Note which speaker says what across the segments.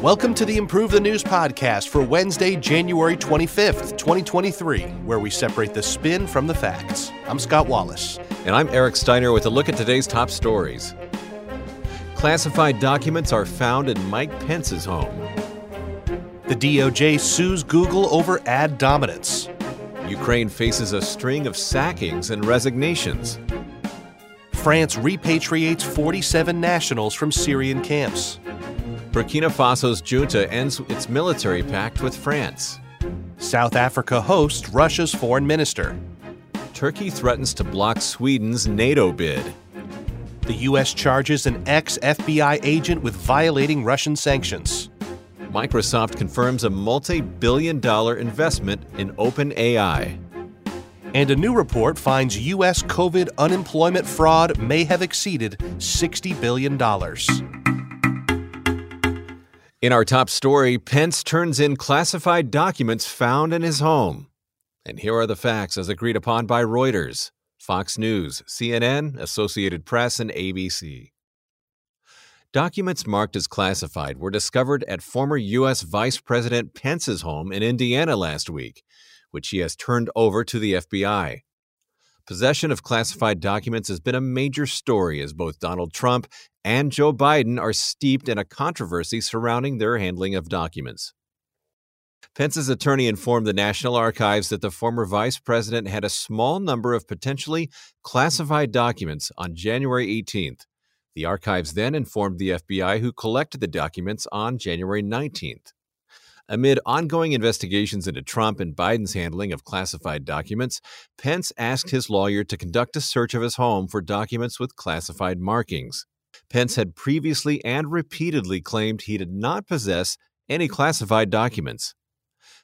Speaker 1: Welcome to the Improve the News podcast for Wednesday, January 25th, 2023, where we separate the spin from the facts. I'm Scott Wallace.
Speaker 2: And I'm Eric Steiner with a look at today's top stories. Classified documents are found in Mike Pence's home.
Speaker 1: The DOJ sues Google over ad dominance.
Speaker 2: Ukraine faces a string of sackings and resignations.
Speaker 1: France repatriates 47 nationals from Syrian camps.
Speaker 2: Burkina Faso's junta ends its military pact with France.
Speaker 1: South Africa hosts Russia's foreign minister.
Speaker 2: Turkey threatens to block Sweden's NATO bid.
Speaker 1: The U.S. charges an ex FBI agent with violating Russian sanctions.
Speaker 2: Microsoft confirms a multi billion dollar investment in OpenAI.
Speaker 1: And a new report finds U.S. COVID unemployment fraud may have exceeded $60 billion.
Speaker 2: In our top story, Pence turns in classified documents found in his home. And here are the facts as agreed upon by Reuters, Fox News, CNN, Associated Press, and ABC. Documents marked as classified were discovered at former U.S. Vice President Pence's home in Indiana last week, which he has turned over to the FBI. Possession of classified documents has been a major story as both Donald Trump and Joe Biden are steeped in a controversy surrounding their handling of documents. Pence's attorney informed the National Archives that the former vice president had a small number of potentially classified documents on January 18th. The archives then informed the FBI, who collected the documents on January 19th. Amid ongoing investigations into Trump and Biden's handling of classified documents, Pence asked his lawyer to conduct a search of his home for documents with classified markings. Pence had previously and repeatedly claimed he did not possess any classified documents.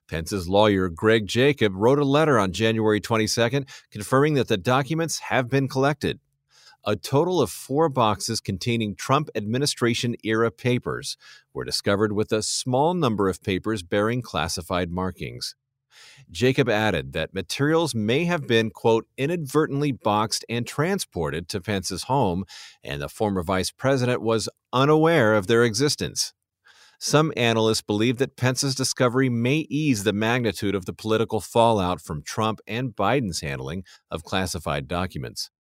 Speaker 2: Pence's lawyer, Greg Jacob, wrote a letter on January 22nd confirming that the documents have been collected. A total of four boxes containing Trump administration era papers were discovered with a small number of papers bearing classified markings. Jacob added that materials may have been, quote, inadvertently boxed and transported to Pence's home, and the former vice president was unaware of their existence. Some analysts believe that Pence's discovery may ease the magnitude of the political fallout from Trump and Biden's handling of classified documents.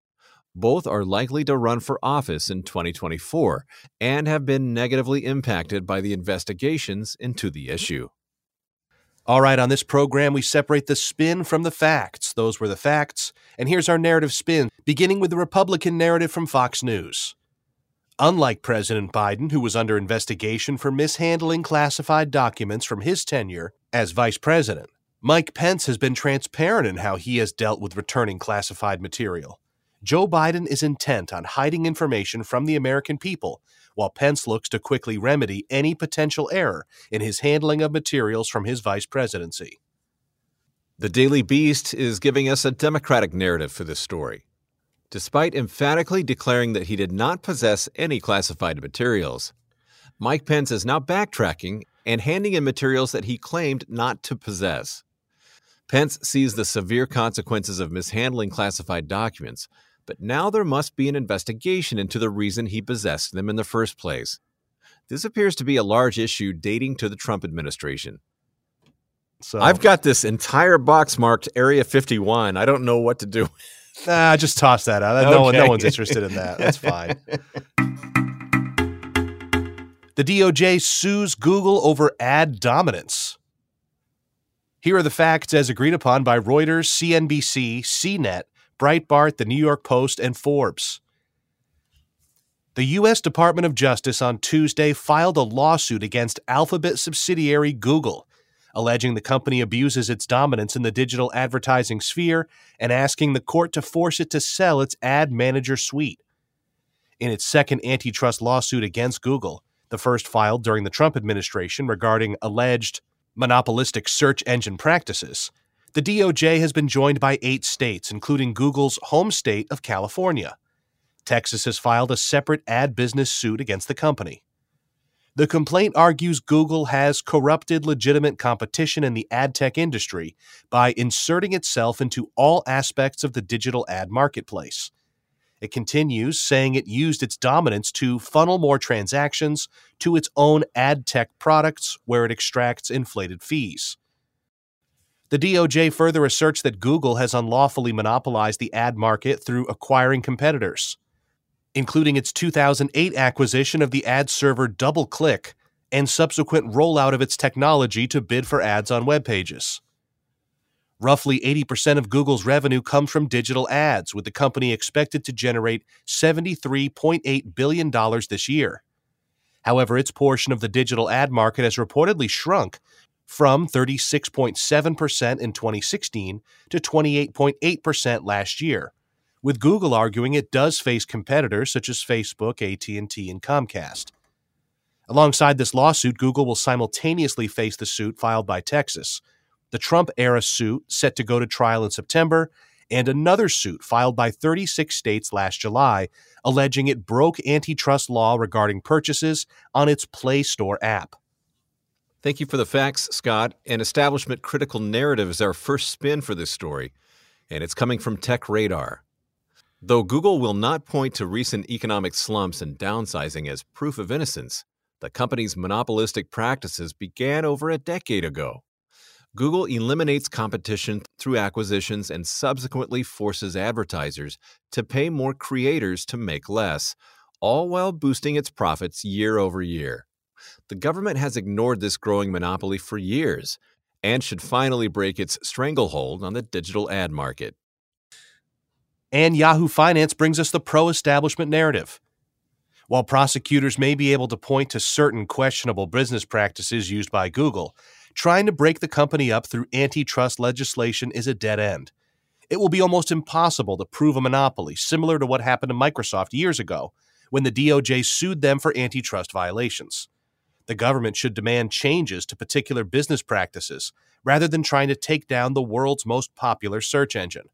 Speaker 2: Both are likely to run for office in 2024 and have been negatively impacted by the investigations into the issue.
Speaker 1: All right, on this program, we separate the spin from the facts. Those were the facts. And here's our narrative spin, beginning with the Republican narrative from Fox News. Unlike President Biden, who was under investigation for mishandling classified documents from his tenure as vice president, Mike Pence has been transparent in how he has dealt with returning classified material. Joe Biden is intent on hiding information from the American people, while Pence looks to quickly remedy any potential error in his handling of materials from his vice presidency.
Speaker 2: The Daily Beast is giving us a Democratic narrative for this story. Despite emphatically declaring that he did not possess any classified materials, Mike Pence is now backtracking and handing in materials that he claimed not to possess. Pence sees the severe consequences of mishandling classified documents, but now there must be an investigation into the reason he possessed them in the first place. This appears to be a large issue dating to the Trump administration. So I've got this entire box marked Area 51. I don't know what to do.
Speaker 1: Nah, just toss that out. No, one, no one's interested in that. That's fine. the DOJ sues Google over ad dominance. Here are the facts as agreed upon by Reuters, CNBC, CNET, Breitbart, the New York Post, and Forbes. The U.S. Department of Justice on Tuesday filed a lawsuit against Alphabet subsidiary Google, alleging the company abuses its dominance in the digital advertising sphere and asking the court to force it to sell its ad manager suite. In its second antitrust lawsuit against Google, the first filed during the Trump administration regarding alleged monopolistic search engine practices, the DOJ has been joined by eight states, including Google's home state of California. Texas has filed a separate ad business suit against the company. The complaint argues Google has corrupted legitimate competition in the ad tech industry by inserting itself into all aspects of the digital ad marketplace. It continues, saying it used its dominance to funnel more transactions to its own ad tech products where it extracts inflated fees. The DOJ further asserts that Google has unlawfully monopolized the ad market through acquiring competitors, including its 2008 acquisition of the ad server DoubleClick and subsequent rollout of its technology to bid for ads on web pages. Roughly 80% of Google's revenue comes from digital ads, with the company expected to generate $73.8 billion this year. However, its portion of the digital ad market has reportedly shrunk from 36.7% in 2016 to 28.8% last year, with Google arguing it does face competitors such as Facebook, AT&T, and Comcast. Alongside this lawsuit, Google will simultaneously face the suit filed by Texas, the Trump era suit set to go to trial in September, and another suit filed by 36 states last July, alleging it broke antitrust law regarding purchases on its Play Store app.
Speaker 2: Thank you for the facts, Scott. An establishment critical narrative is our first spin for this story, and it's coming from Tech Radar. Though Google will not point to recent economic slumps and downsizing as proof of innocence, the company's monopolistic practices began over a decade ago. Google eliminates competition through acquisitions and subsequently forces advertisers to pay more creators to make less, all while boosting its profits year over year. The government has ignored this growing monopoly for years and should finally break its stranglehold on the digital ad market.
Speaker 1: And Yahoo Finance brings us the pro establishment narrative. While prosecutors may be able to point to certain questionable business practices used by Google, trying to break the company up through antitrust legislation is a dead end. It will be almost impossible to prove a monopoly, similar to what happened to Microsoft years ago when the DOJ sued them for antitrust violations. The government should demand changes to particular business practices rather than trying to take down the world's most popular search engine.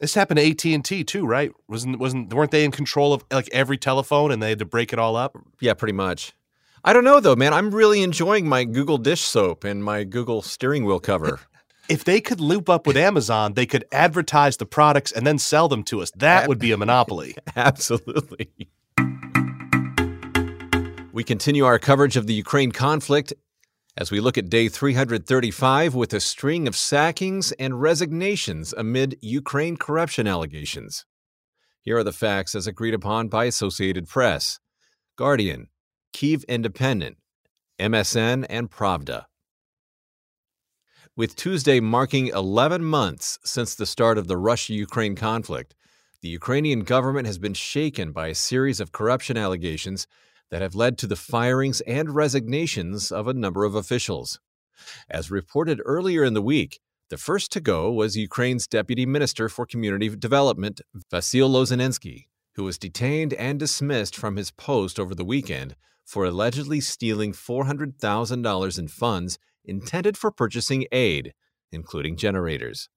Speaker 1: This happened to AT and T too, right? Wasn't wasn't weren't they in control of like every telephone and they had to break it all up?
Speaker 2: Yeah, pretty much. I don't know though, man. I'm really enjoying my Google dish soap and my Google steering wheel cover.
Speaker 1: If they could loop up with Amazon, they could advertise the products and then sell them to us. That would be a monopoly.
Speaker 2: Absolutely. We continue our coverage of the Ukraine conflict as we look at day 335 with a string of sackings and resignations amid Ukraine corruption allegations. Here are the facts as agreed upon by Associated Press, Guardian, Kiev Independent, MSN, and Pravda. With Tuesday marking 11 months since the start of the Russia Ukraine conflict, the Ukrainian government has been shaken by a series of corruption allegations that have led to the firings and resignations of a number of officials. As reported earlier in the week, the first to go was Ukraine's Deputy Minister for Community Development, Vasyl Lozhenitsky, who was detained and dismissed from his post over the weekend for allegedly stealing $400,000 in funds intended for purchasing aid, including generators.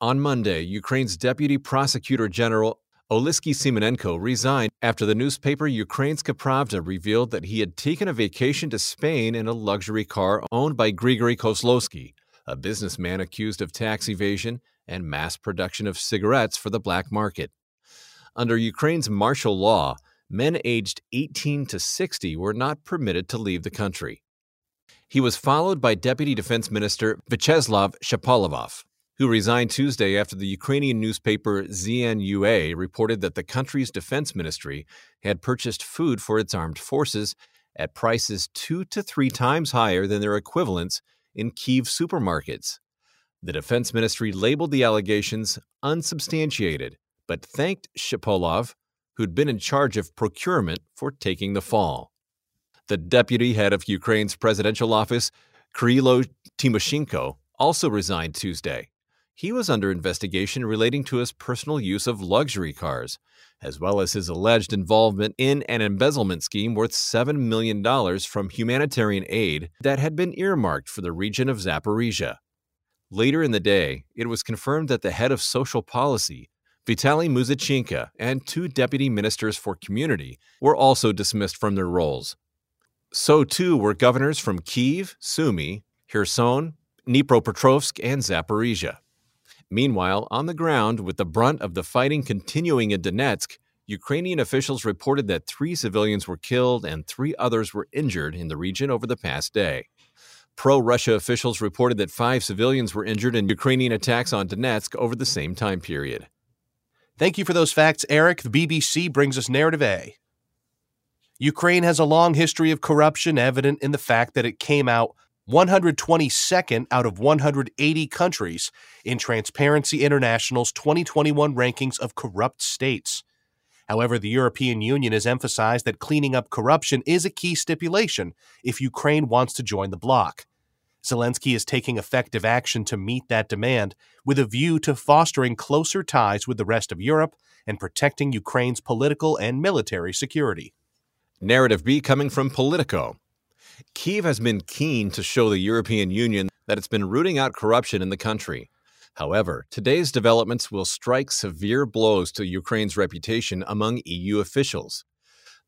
Speaker 2: On Monday, Ukraine's Deputy Prosecutor General Oleksiy Simonenko resigned after the newspaper Ukrainska Pravda revealed that he had taken a vacation to Spain in a luxury car owned by Grigory Kozlowski, a businessman accused of tax evasion and mass production of cigarettes for the black market. Under Ukraine's martial law, men aged 18 to 60 were not permitted to leave the country. He was followed by Deputy Defense Minister Vyacheslav Shapovalov who resigned Tuesday after the Ukrainian newspaper ZNUA reported that the country's defense ministry had purchased food for its armed forces at prices two to three times higher than their equivalents in Kiev supermarkets. The defense ministry labeled the allegations unsubstantiated, but thanked Shapovalov, who'd been in charge of procurement, for taking the fall. The deputy head of Ukraine's presidential office, Kyrylo Tymoshenko, also resigned Tuesday. He was under investigation relating to his personal use of luxury cars, as well as his alleged involvement in an embezzlement scheme worth $7 million from humanitarian aid that had been earmarked for the region of Zaporizhia. Later in the day, it was confirmed that the head of social policy, Vitaly Muzichenko, and two deputy ministers for community were also dismissed from their roles. So too were governors from Kiev, Sumy, Kherson, Dnipropetrovsk, and Zaporizhia. Meanwhile, on the ground, with the brunt of the fighting continuing in Donetsk, Ukrainian officials reported that three civilians were killed and three others were injured in the region over the past day. Pro Russia officials reported that five civilians were injured in Ukrainian attacks on Donetsk over the same time period.
Speaker 1: Thank you for those facts, Eric. The BBC brings us Narrative A. Ukraine has a long history of corruption, evident in the fact that it came out 122nd out of 180 countries in Transparency International's 2021 rankings of corrupt states. However, the European Union has emphasized that cleaning up corruption is a key stipulation if Ukraine wants to join the bloc. Zelensky is taking effective action to meet that demand with a view to fostering closer ties with the rest of Europe and protecting Ukraine's political and military security.
Speaker 2: Narrative B coming from Politico. Kiev has been keen to show the European Union that it's been rooting out corruption in the country. However, today's developments will strike severe blows to Ukraine's reputation among EU officials.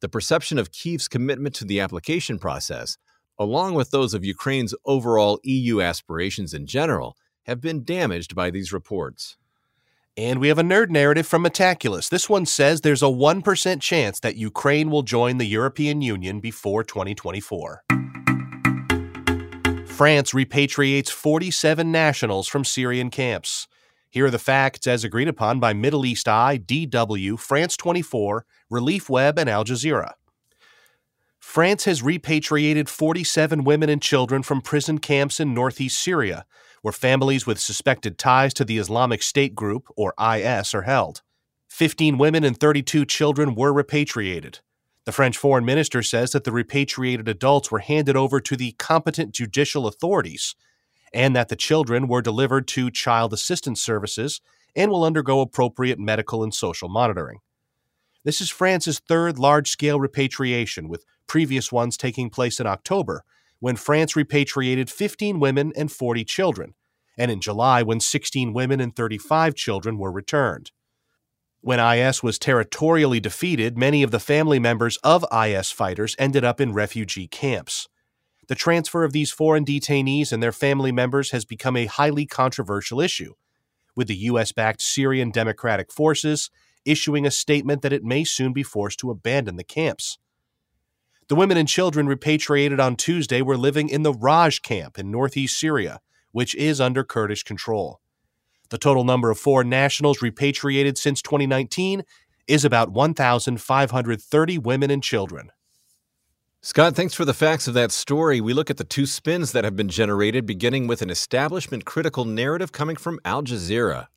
Speaker 2: The perception of Kiev's commitment to the application process, along with those of Ukraine's overall EU aspirations in general, have been damaged by these reports.
Speaker 1: And we have a nerd narrative from Metaculus. This one says there's a 1% chance that Ukraine will join the European Union before 2024. France repatriates 47 nationals from Syrian camps. Here are the facts as agreed upon by Middle East Eye, DW, France 24, Relief Web, and Al Jazeera. France has repatriated 47 women and children from prison camps in northeast Syria, where families with suspected ties to the Islamic State group, or IS, are held. 15 women and 32 children were repatriated. The French foreign minister says that the repatriated adults were handed over to the competent judicial authorities and that the children were delivered to child assistance services and will undergo appropriate medical and social monitoring. This is France's third large scale repatriation, with previous ones taking place in October, when France repatriated 15 women and 40 children, and in July, when 16 women and 35 children were returned. When IS was territorially defeated, many of the family members of IS fighters ended up in refugee camps. The transfer of these foreign detainees and their family members has become a highly controversial issue, with the U.S. backed Syrian Democratic Forces issuing a statement that it may soon be forced to abandon the camps. The women and children repatriated on Tuesday were living in the Roj camp in northeast Syria, which is under Kurdish control. The total number of foreign nationals repatriated since 2019 is about 1,530 women and children.
Speaker 2: Scott, thanks for the facts of that story. We look at the two spins that have been generated, beginning with an establishment critical narrative coming from Al Jazeera.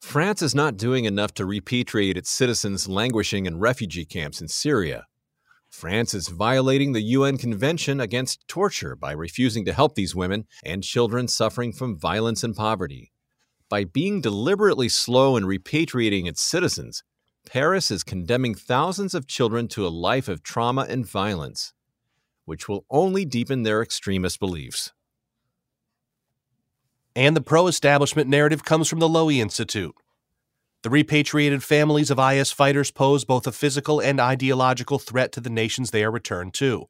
Speaker 2: France is not doing enough to repatriate its citizens languishing in refugee camps in Syria. France is violating the UN Convention against Torture by refusing to help these women and children suffering from violence and poverty. By being deliberately slow in repatriating its citizens, Paris is condemning thousands of children to a life of trauma and violence, which will only deepen their extremist beliefs.
Speaker 1: And the pro establishment narrative comes from the Lowy Institute. The repatriated families of IS fighters pose both a physical and ideological threat to the nations they are returned to.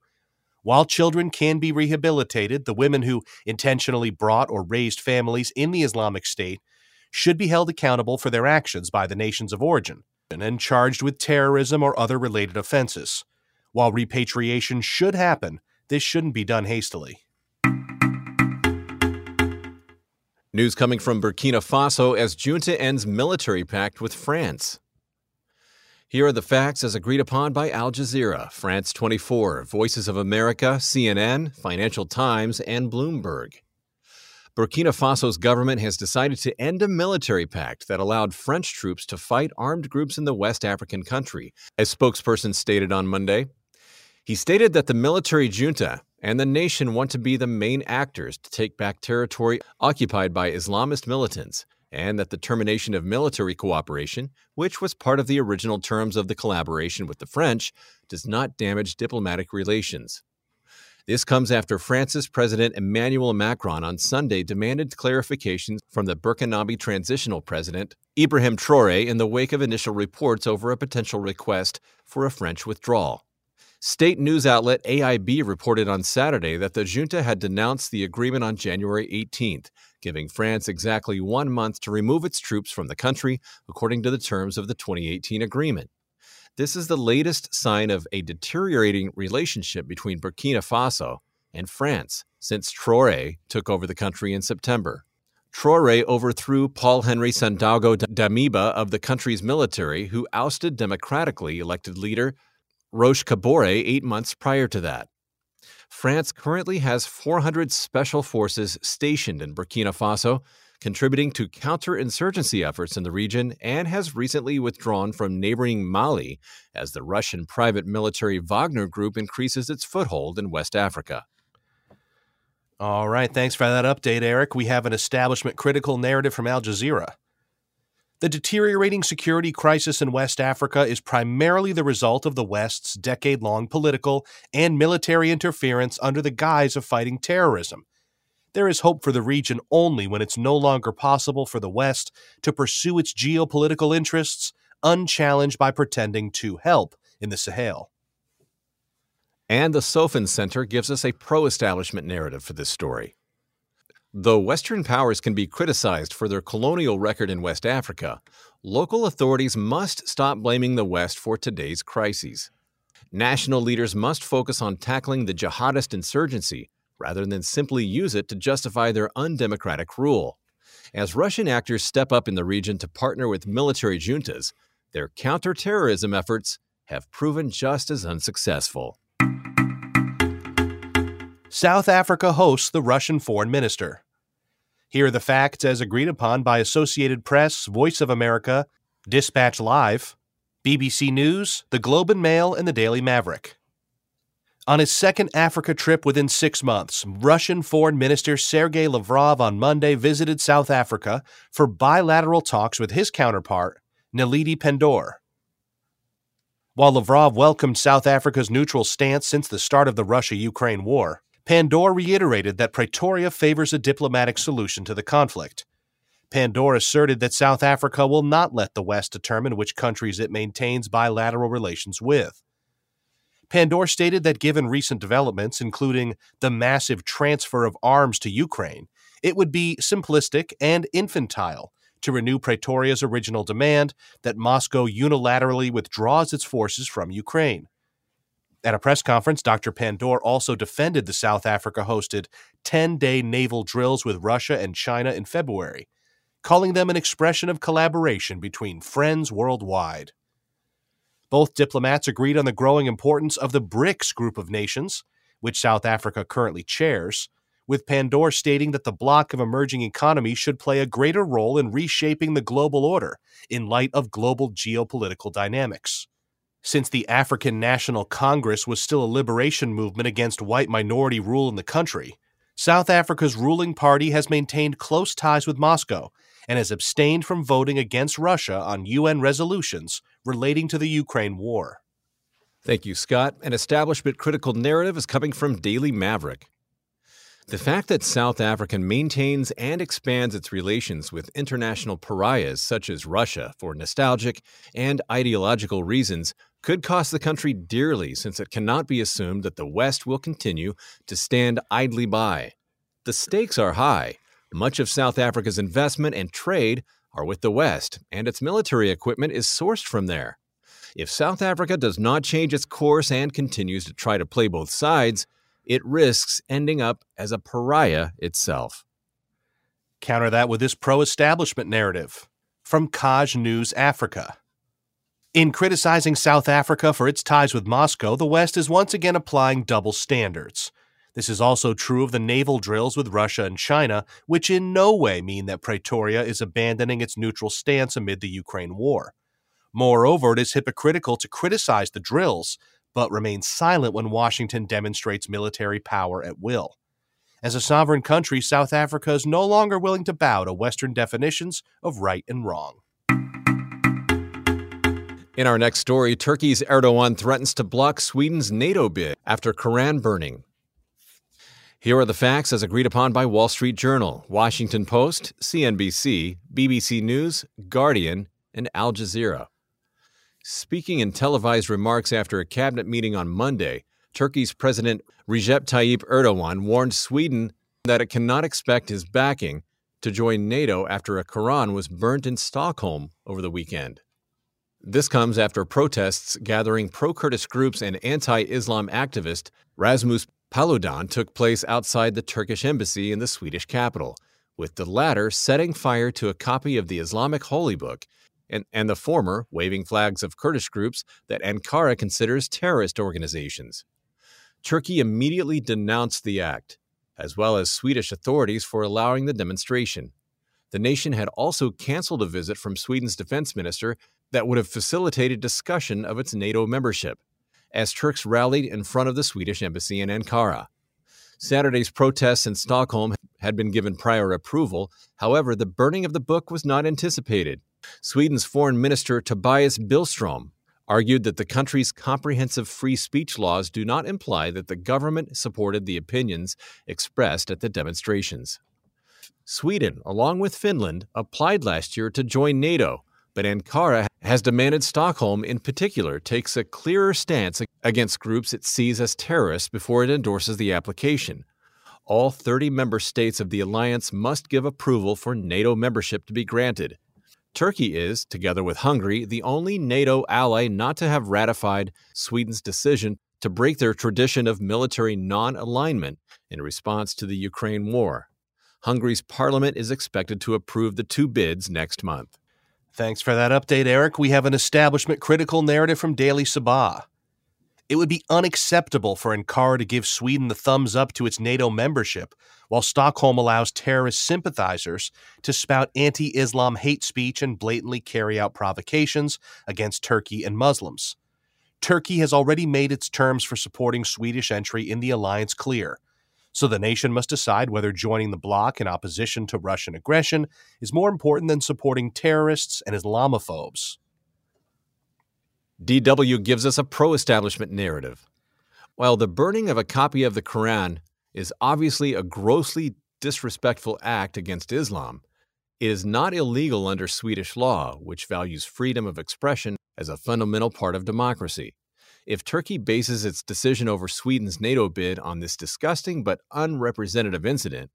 Speaker 1: While children can be rehabilitated, the women who intentionally brought or raised families in the Islamic State should be held accountable for their actions by the nations of origin and charged with terrorism or other related offenses. While repatriation should happen, this shouldn't be done hastily.
Speaker 2: News coming from Burkina Faso as junta ends military pact with France. Here are the facts as agreed upon by Al Jazeera, France 24, Voices of America, CNN, Financial Times, and Bloomberg. Burkina Faso's government has decided to end a military pact that allowed French troops to fight armed groups in the West African country, a spokesperson stated on Monday. He stated that the military junta and the nation want to be the main actors to take back territory occupied by Islamist militants and that the termination of military cooperation, which was part of the original terms of the collaboration with the French, does not damage diplomatic relations. This comes after France's President Emmanuel Macron on Sunday demanded clarifications from the Burkinabe transitional president, Ibrahim Traore, in the wake of initial reports over a potential request for a French withdrawal. State news outlet AIB reported on Saturday that the junta had denounced the agreement on January 18th, giving France exactly one month to remove its troops from the country, according to the terms of the 2018 agreement. This is the latest sign of a deteriorating relationship between Burkina Faso and France since Traore took over the country in September. Traore overthrew Paul Henry Sandago Damiba of the country's military, who ousted democratically elected leader Roch Kabore eight months prior to that. France currently has 400 special forces stationed in Burkina Faso, contributing to counterinsurgency efforts in the region, and has recently withdrawn from neighboring Mali as the Russian private military Wagner Group increases its foothold in West Africa.
Speaker 1: All right, thanks for that update, Eric. We have an establishment critical narrative from Al Jazeera. The deteriorating security crisis in West Africa is primarily the result of the West's decade long political and military interference under the guise of fighting terrorism. There is hope for the region only when it's no longer possible for the West to pursue its geopolitical interests unchallenged by pretending to help in the Sahel.
Speaker 2: And the Soufan Center gives us a pro establishment narrative for this story. Though Western powers can be criticized for their colonial record in West Africa, local authorities must stop blaming the West for today's crises. National leaders must focus on tackling the jihadist insurgency rather than simply use it to justify their undemocratic rule. As Russian actors step up in the region to partner with military juntas, their counterterrorism efforts have proven just as unsuccessful.
Speaker 1: South Africa hosts the Russian foreign minister. Here are the facts as agreed upon by Associated Press, Voice of America, Dispatch Live, BBC News, The Globe and Mail, and the Daily Maverick. On his second Africa trip within six months, Russian Foreign Minister Sergei Lavrov on Monday visited South Africa for bilateral talks with his counterpart, Naledi Pandor. While Lavrov welcomed South Africa's neutral stance since the start of the Russia Ukraine war, Pandor reiterated that Pretoria favors a diplomatic solution to the conflict. Pandor asserted that South Africa will not let the West determine which countries it maintains bilateral relations with. Pandor stated that given recent developments, including the massive transfer of arms to Ukraine, it would be simplistic and infantile to renew Pretoria's original demand that Moscow unilaterally withdraws its forces from Ukraine. At a press conference, Dr. Pandor also defended the South Africa hosted 10 day naval drills with Russia and China in February, calling them an expression of collaboration between friends worldwide. Both diplomats agreed on the growing importance of the BRICS group of nations, which South Africa currently chairs, with Pandor stating that the bloc of emerging economies should play a greater role in reshaping the global order in light of global geopolitical dynamics. Since the African National Congress was still a liberation movement against white minority rule in the country, South Africa's ruling party has maintained close ties with Moscow and has abstained from voting against Russia on UN resolutions relating to the Ukraine war.
Speaker 2: Thank you, Scott. An establishment critical narrative is coming from Daily Maverick. The fact that South Africa maintains and expands its relations with international pariahs such as Russia for nostalgic and ideological reasons could cost the country dearly since it cannot be assumed that the West will continue to stand idly by. The stakes are high. Much of South Africa's investment and trade are with the West, and its military equipment is sourced from there. If South Africa does not change its course and continues to try to play both sides, it risks ending up as a pariah itself.
Speaker 1: Counter that with this pro establishment narrative from CAJ News Africa. In criticizing South Africa for its ties with Moscow, the West is once again applying double standards. This is also true of the naval drills with Russia and China, which in no way mean that Pretoria is abandoning its neutral stance amid the Ukraine war. Moreover, it is hypocritical to criticize the drills but remain silent when Washington demonstrates military power at will. As a sovereign country, South Africa is no longer willing to bow to Western definitions of right and wrong.
Speaker 2: In our next story, Turkey's Erdogan threatens to block Sweden's NATO bid after Koran burning. Here are the facts as agreed upon by Wall Street Journal, Washington Post, CNBC, BBC News, Guardian, and Al Jazeera. Speaking in televised remarks after a cabinet meeting on Monday, Turkey's President Recep Tayyip Erdogan warned Sweden that it cannot expect his backing to join NATO after a Quran was burnt in Stockholm over the weekend. This comes after protests gathering pro Kurdish groups and anti Islam activist Rasmus Paludan took place outside the Turkish embassy in the Swedish capital, with the latter setting fire to a copy of the Islamic holy book and, and the former waving flags of Kurdish groups that Ankara considers terrorist organizations. Turkey immediately denounced the act, as well as Swedish authorities for allowing the demonstration. The nation had also canceled a visit from Sweden's defense minister that would have facilitated discussion of its NATO membership, as Turks rallied in front of the Swedish embassy in Ankara. Saturday's protests in Stockholm had been given prior approval. However, the burning of the book was not anticipated. Sweden's Foreign Minister Tobias Billström argued that the country's comprehensive free speech laws do not imply that the government supported the opinions expressed at the demonstrations. Sweden, along with Finland, applied last year to join NATO, but Ankara has demanded Stockholm, in particular, takes a clearer stance against groups it sees as terrorists before it endorses the application. All 30 member states of the alliance must give approval for NATO membership to be granted. Turkey is, together with Hungary, the only NATO ally not to have ratified Sweden's decision to break their tradition of military non alignment in response to the Ukraine war. Hungary's parliament is expected to approve the two bids next month.
Speaker 1: Thanks for that update, Eric. We have an establishment critical narrative from Daily Sabah. It would be unacceptable for Ankara to give Sweden the thumbs up to its NATO membership, while Stockholm allows terrorist sympathizers to spout anti Islam hate speech and blatantly carry out provocations against Turkey and Muslims. Turkey has already made its terms for supporting Swedish entry in the alliance clear, so the nation must decide whether joining the bloc in opposition to Russian aggression is more important than supporting terrorists and Islamophobes.
Speaker 2: DW gives us a pro establishment narrative. While the burning of a copy of the Quran is obviously a grossly disrespectful act against Islam, it is not illegal under Swedish law, which values freedom of expression as a fundamental part of democracy. If Turkey bases its decision over Sweden's NATO bid on this disgusting but unrepresentative incident,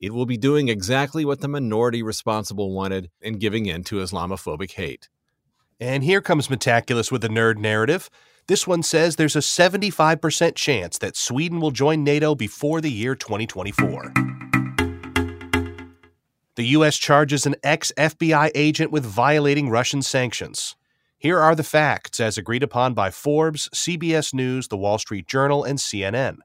Speaker 2: it will be doing exactly what the minority responsible wanted in giving in to Islamophobic hate.
Speaker 1: And here comes Metaculus with a nerd narrative. This one says there's a 75% chance that Sweden will join NATO before the year 2024. The U.S. charges an ex FBI agent with violating Russian sanctions. Here are the facts as agreed upon by Forbes, CBS News, The Wall Street Journal, and CNN.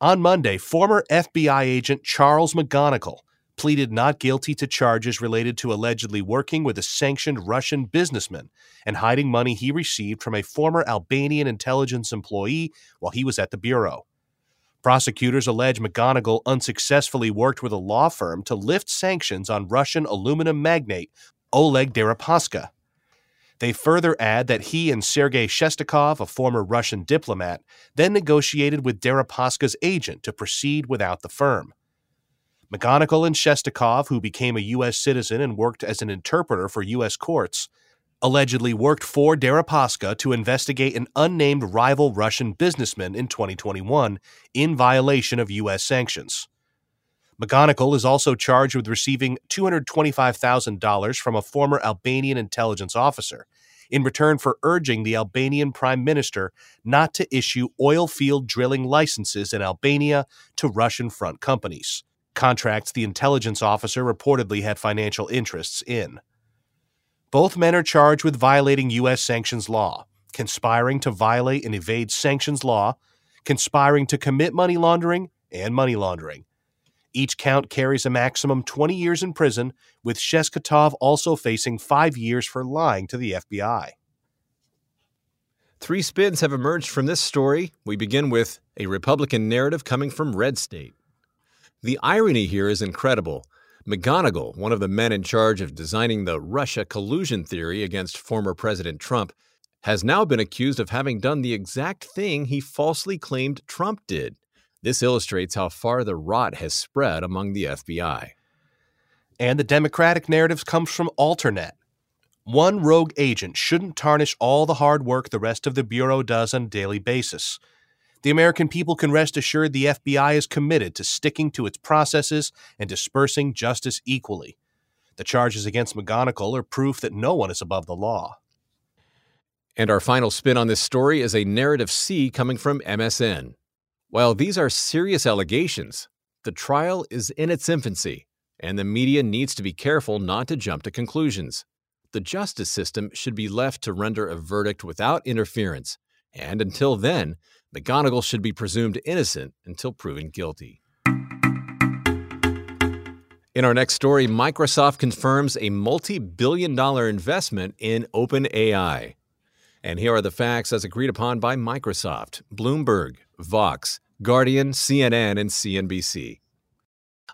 Speaker 1: On Monday, former FBI agent Charles McGonigal pleaded not guilty to charges related to allegedly working with a sanctioned Russian businessman and hiding money he received from a former Albanian intelligence employee while he was at the Bureau. Prosecutors allege McGonigal unsuccessfully worked with a law firm to lift sanctions on Russian aluminum magnate Oleg Deripaska. They further add that he and Sergei Shestakov, a former Russian diplomat, then negotiated with Deripaska's agent to proceed without the firm. McGonigal and Shestakov, who became a U.S. citizen and worked as an interpreter for U.S. courts, allegedly worked for Deripaska to investigate an unnamed rival Russian businessman in 2021 in violation of U.S. sanctions. McGonigal is also charged with receiving $225,000 from a former Albanian intelligence officer in return for urging the Albanian prime minister not to issue oil field drilling licenses in Albania to Russian front companies, contracts the intelligence officer reportedly had financial interests in. Both men are charged with violating U.S. sanctions law, conspiring to violate and evade sanctions law, conspiring to commit money laundering, and money laundering. Each count carries a maximum 20 years in prison, with Shestakov also facing five years for lying to the FBI.
Speaker 2: Three spins have emerged from this story. We begin with a Republican narrative coming from Red State. The irony here is incredible. McGonigal, one of the men in charge of designing the Russia collusion theory against former President Trump, has now been accused of having done the exact thing he falsely claimed Trump did. This illustrates how far the rot has spread among the FBI.
Speaker 1: And the Democratic narrative comes from Alternet. One rogue agent shouldn't tarnish all the hard work the rest of the Bureau does on a daily basis. the American people can rest assured the FBI is committed to sticking to its processes and dispersing justice equally. The charges against McGonigal are proof that no one is above the law.
Speaker 2: And our final spin on this story is a narrative C coming from MSN. While these are serious allegations, the trial is in its infancy, and the media needs to be careful not to jump to conclusions. The justice system should be left to render a verdict without interference, and until then, McGonigal should be presumed innocent until proven guilty. In our next story, Microsoft confirms a multi billion dollar investment in OpenAI. And here are the facts as agreed upon by Microsoft, Bloomberg, Vox, Guardian, CNN, and CNBC.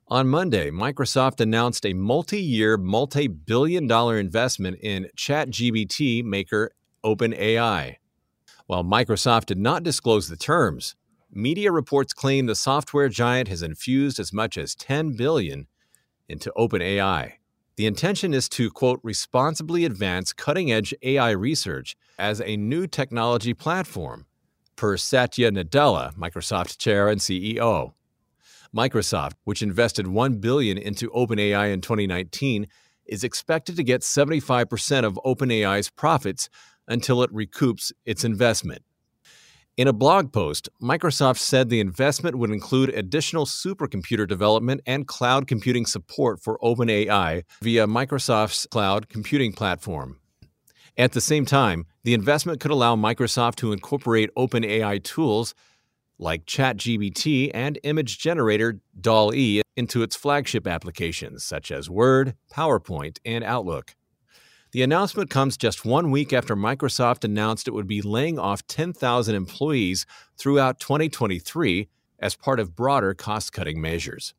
Speaker 2: On Monday, Microsoft announced a multi year, multi billion dollar investment in ChatGPT maker OpenAI. While Microsoft did not disclose the terms, media reports claim the software giant has infused as much as 10 billion into OpenAI. The intention is to, quote, responsibly advance cutting edge AI research as a new technology platform, per Satya Nadella, Microsoft chair and CEO. Microsoft, which invested 1 billion into OpenAI in 2019, is expected to get 75% of OpenAI's profits until it recoups its investment. In a blog post, Microsoft said the investment would include additional supercomputer development and cloud computing support for OpenAI via Microsoft's cloud computing platform. At the same time, the investment could allow Microsoft to incorporate OpenAI tools like ChatGPT and image generator DALL-E into its flagship applications such as Word, PowerPoint, and Outlook. The announcement comes just one week after Microsoft announced it would be laying off 10,000 employees throughout 2023 as part of broader cost cutting measures.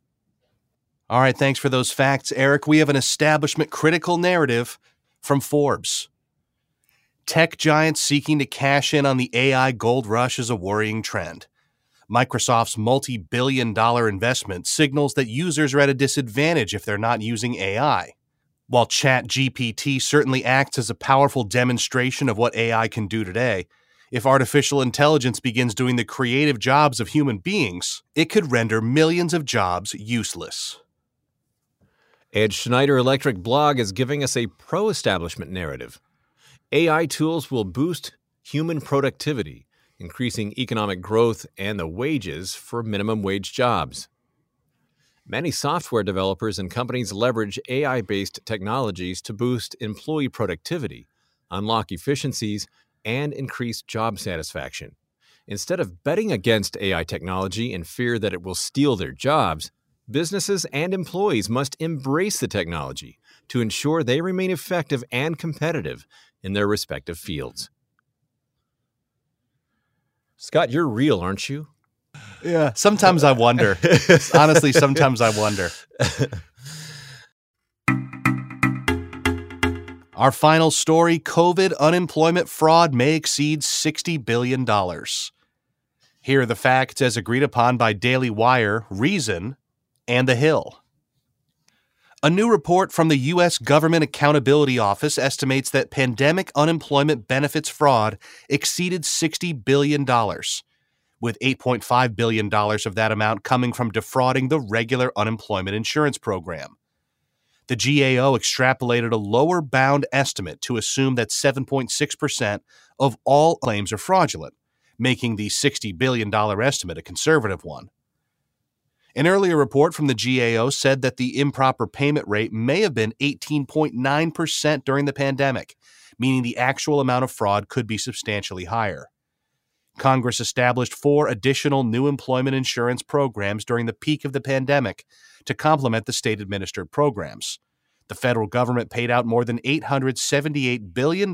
Speaker 1: All right, thanks for those facts, Eric. We have an establishment critical narrative from Forbes. Tech giants seeking to cash in on the AI gold rush is a worrying trend. Microsoft's multi billion dollar investment signals that users are at a disadvantage if they're not using AI. While ChatGPT certainly acts as a powerful demonstration of what AI can do today, if artificial intelligence begins doing the creative jobs of human beings, it could render millions of jobs useless.
Speaker 2: Ed Schneider Electric blog is giving us a pro establishment narrative. AI tools will boost human productivity, increasing economic growth and the wages for minimum wage jobs. Many software developers and companies leverage AI based technologies to boost employee productivity, unlock efficiencies, and increase job satisfaction. Instead of betting against AI technology in fear that it will steal their jobs, businesses and employees must embrace the technology to ensure they remain effective and competitive in their respective fields. Scott, you're real, aren't you?
Speaker 1: Yeah. Sometimes I wonder. Honestly, sometimes I wonder. Our final story COVID unemployment fraud may exceed $60 billion. Here are the facts as agreed upon by Daily Wire, Reason, and The Hill. A new report from the U.S. Government Accountability Office estimates that pandemic unemployment benefits fraud exceeded $60 billion with $8.5 billion of that amount coming from defrauding the regular unemployment insurance program. The GAO extrapolated a lower bound estimate to assume that 7.6% of all claims are fraudulent, making the $60 billion estimate a conservative one. An earlier report from the GAO said that the improper payment rate may have been 18.9% during the pandemic, meaning the actual amount of fraud could be substantially higher. Congress established four additional new employment insurance programs during the peak of the pandemic to complement the state administered programs. The federal government paid out more than $878 billion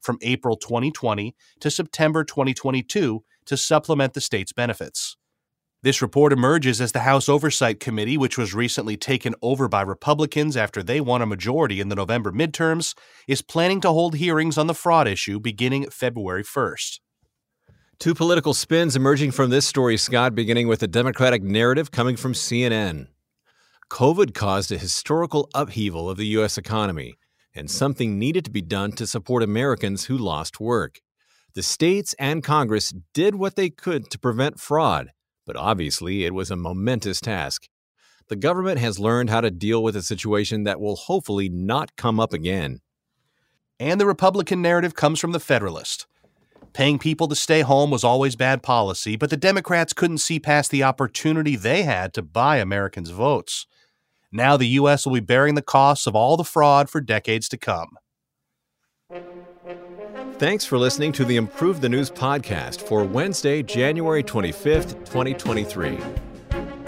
Speaker 1: from April 2020 to September 2022 to supplement the state's benefits. This report emerges as the House Oversight Committee, which was recently taken over by Republicans after they won a majority in the November midterms, is planning to hold hearings on the fraud issue beginning February 1st.
Speaker 2: Two political spins emerging from this story, Scott, beginning with a Democratic narrative coming from CNN. COVID caused a historical upheaval of the U.S. economy, and something needed to be done to support Americans who lost work. The states and Congress did what they could to prevent fraud, but obviously it was a momentous task. The government has learned how to deal with a situation that will hopefully not come up again.
Speaker 1: And the Republican narrative comes from the Federalist. Paying people to stay home was always bad policy, but the Democrats couldn't see past the opportunity they had to buy Americans' votes. Now the U.S. will be bearing the costs of all the fraud for decades to come.
Speaker 2: Thanks for listening to the Improve the News podcast for Wednesday, January 25th, 2023.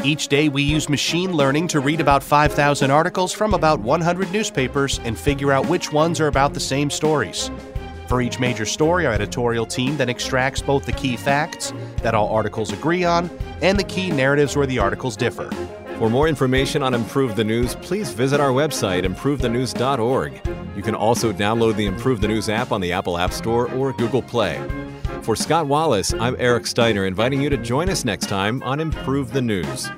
Speaker 1: Each day, we use machine learning to read about 5,000 articles from about 100 newspapers and figure out which ones are about the same stories. For each major story, our editorial team then extracts both the key facts that all articles agree on and the key narratives where the articles differ.
Speaker 2: For more information on Improve the News, please visit our website, improvethenews.org. You can also download the Improve the News app on the Apple App Store or Google Play. For Scott Wallace, I'm Eric Steiner, inviting you to join us next time on Improve the News.